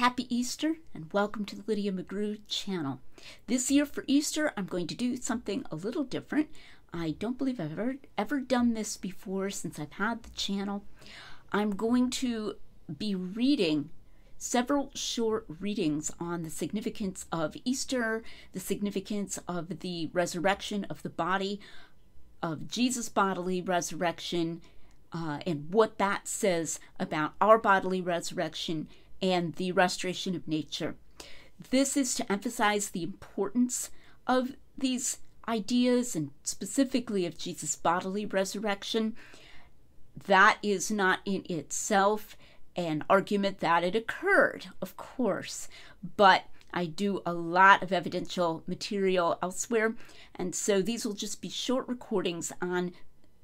Happy Easter and welcome to the Lydia McGrew channel. This year for Easter, I'm going to do something a little different. I don't believe I've ever, ever done this before since I've had the channel. I'm going to be reading several short readings on the significance of Easter, the significance of the resurrection of the body, of Jesus' bodily resurrection, uh, and what that says about our bodily resurrection and the restoration of nature. This is to emphasize the importance of these ideas and specifically of Jesus' bodily resurrection. That is not in itself an argument that it occurred, of course, but I do a lot of evidential material elsewhere, and so these will just be short recordings on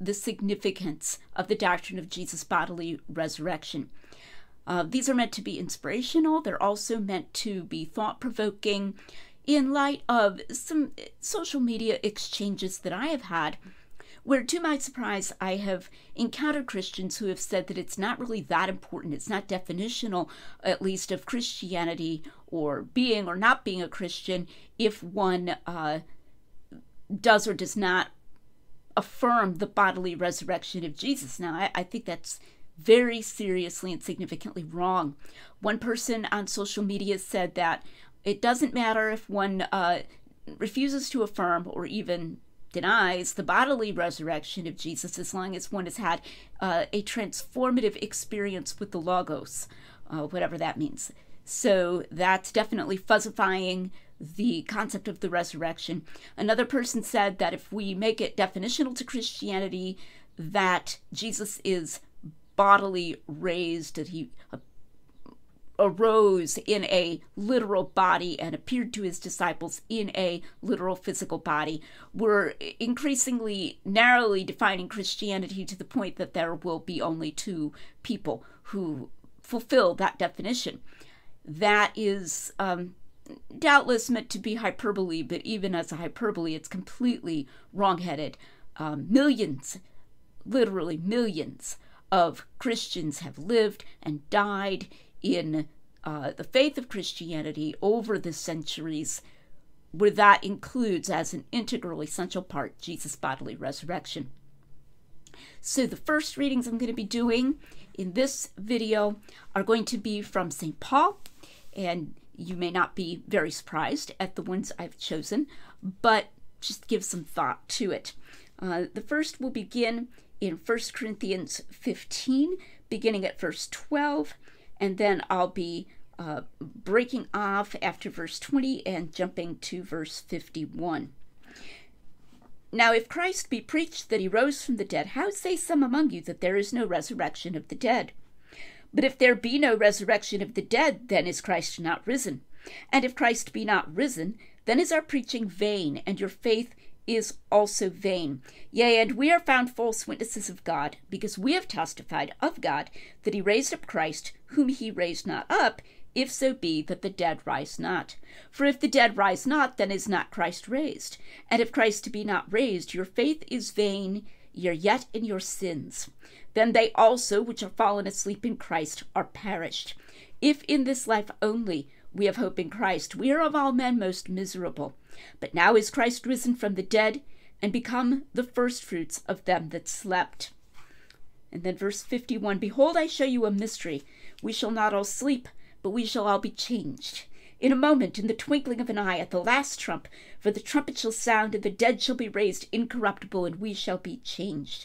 the significance of the doctrine of Jesus' bodily resurrection. Uh, these are meant to be inspirational. They're also meant to be thought provoking in light of some social media exchanges that I have had, where to my surprise, I have encountered Christians who have said that it's not really that important. It's not definitional, at least, of Christianity or being or not being a Christian if one uh, does or does not affirm the bodily resurrection of Jesus. Now, I, I think that's very seriously and significantly wrong. One person on social media said that it doesn't matter if one uh, refuses to affirm or even denies the bodily resurrection of Jesus as long as one has had uh, a transformative experience with the Logos, uh, whatever that means. So that's definitely fuzzifying the concept of the resurrection. Another person said that if we make it definitional to Christianity, that Jesus is bodily raised, that he uh, arose in a literal body and appeared to his disciples in a literal physical body. We're increasingly narrowly defining Christianity to the point that there will be only two people who fulfill that definition. That is um, doubtless meant to be hyperbole, but even as a hyperbole, it's completely wrongheaded. Um, millions, literally millions, of Christians have lived and died in uh, the faith of Christianity over the centuries, where that includes as an integral, essential part Jesus' bodily resurrection. So, the first readings I'm going to be doing in this video are going to be from St. Paul, and you may not be very surprised at the ones I've chosen, but just give some thought to it. Uh, the first will begin in 1 Corinthians 15, beginning at verse 12, and then I'll be uh, breaking off after verse 20 and jumping to verse 51. Now, if Christ be preached that he rose from the dead, how say some among you that there is no resurrection of the dead? But if there be no resurrection of the dead, then is Christ not risen. And if Christ be not risen, then is our preaching vain, and your faith is also vain. Yea, and we are found false witnesses of God, because we have testified of God that he raised up Christ, whom he raised not up, if so be that the dead rise not. For if the dead rise not, then is not Christ raised. And if Christ be not raised, your faith is vain, ye are yet in your sins. Then they also which are fallen asleep in Christ are perished. If in this life only we have hope in Christ, we are of all men most miserable. But now is Christ risen from the dead and become the firstfruits of them that slept. And then verse 51 Behold, I show you a mystery. We shall not all sleep, but we shall all be changed. In a moment, in the twinkling of an eye, at the last trump, for the trumpet shall sound, and the dead shall be raised incorruptible, and we shall be changed.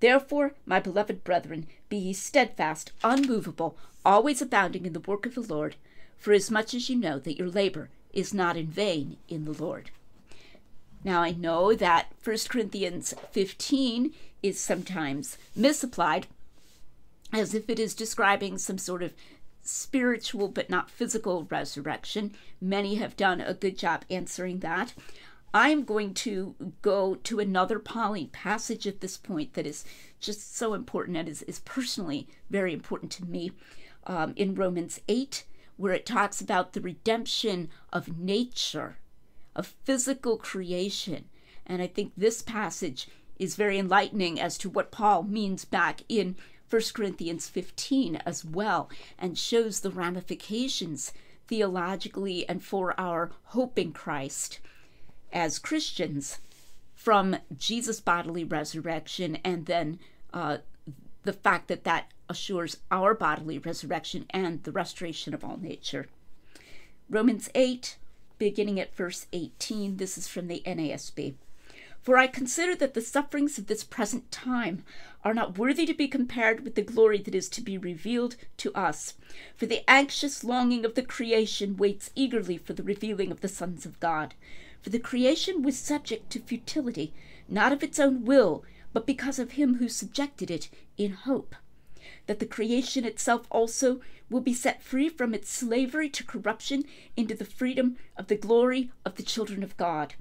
Therefore, my beloved brethren, be ye steadfast, unmovable, always abounding in the work of the Lord, for as much as you know that your labor is not in vain in the Lord. Now, I know that 1 Corinthians 15 is sometimes misapplied as if it is describing some sort of spiritual but not physical resurrection. Many have done a good job answering that. I'm going to go to another Pauline passage at this point that is just so important and is, is personally very important to me um, in Romans 8, where it talks about the redemption of nature, of physical creation. And I think this passage is very enlightening as to what Paul means back in 1 Corinthians 15 as well, and shows the ramifications theologically and for our hope in Christ as Christians from Jesus' bodily resurrection and then uh, the fact that that assures our bodily resurrection and the restoration of all nature. Romans 8, beginning at verse 18, this is from the NASB. For I consider that the sufferings of this present time are not worthy to be compared with the glory that is to be revealed to us. For the anxious longing of the creation waits eagerly for the revealing of the sons of God. For the creation was subject to futility, not of its own will, but because of him who subjected it in hope. That the creation itself also will be set free from its slavery to corruption into the freedom of the glory of the children of God.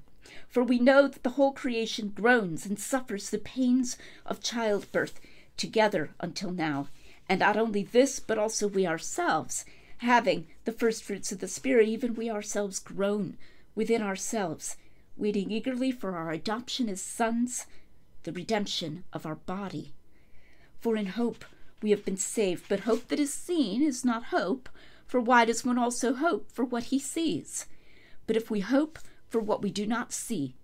For we know that the whole creation groans and suffers the pains of childbirth together until now. And not only this, but also we ourselves, having the first fruits of the Spirit, even we ourselves groan within ourselves, waiting eagerly for our adoption as sons, the redemption of our body. For in hope we have been saved, but hope that is seen is not hope, for why does one also hope for what he sees? But if we hope for what we do not see,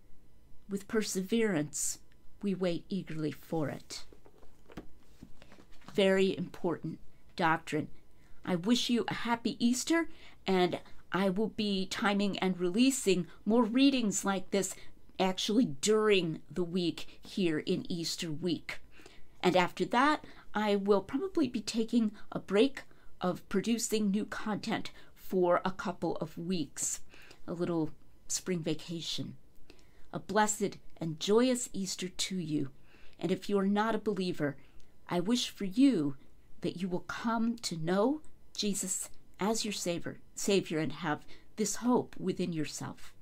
with perseverance we wait eagerly for it. Very important doctrine. I wish you a happy Easter and I will be timing and releasing more readings like this actually during the week here in Easter week. And after that, I will probably be taking a break of producing new content for a couple of weeks, a little spring vacation. A blessed and joyous Easter to you. And if you are not a believer, I wish for you that you will come to know Jesus as your savior, savior and have this hope within yourself.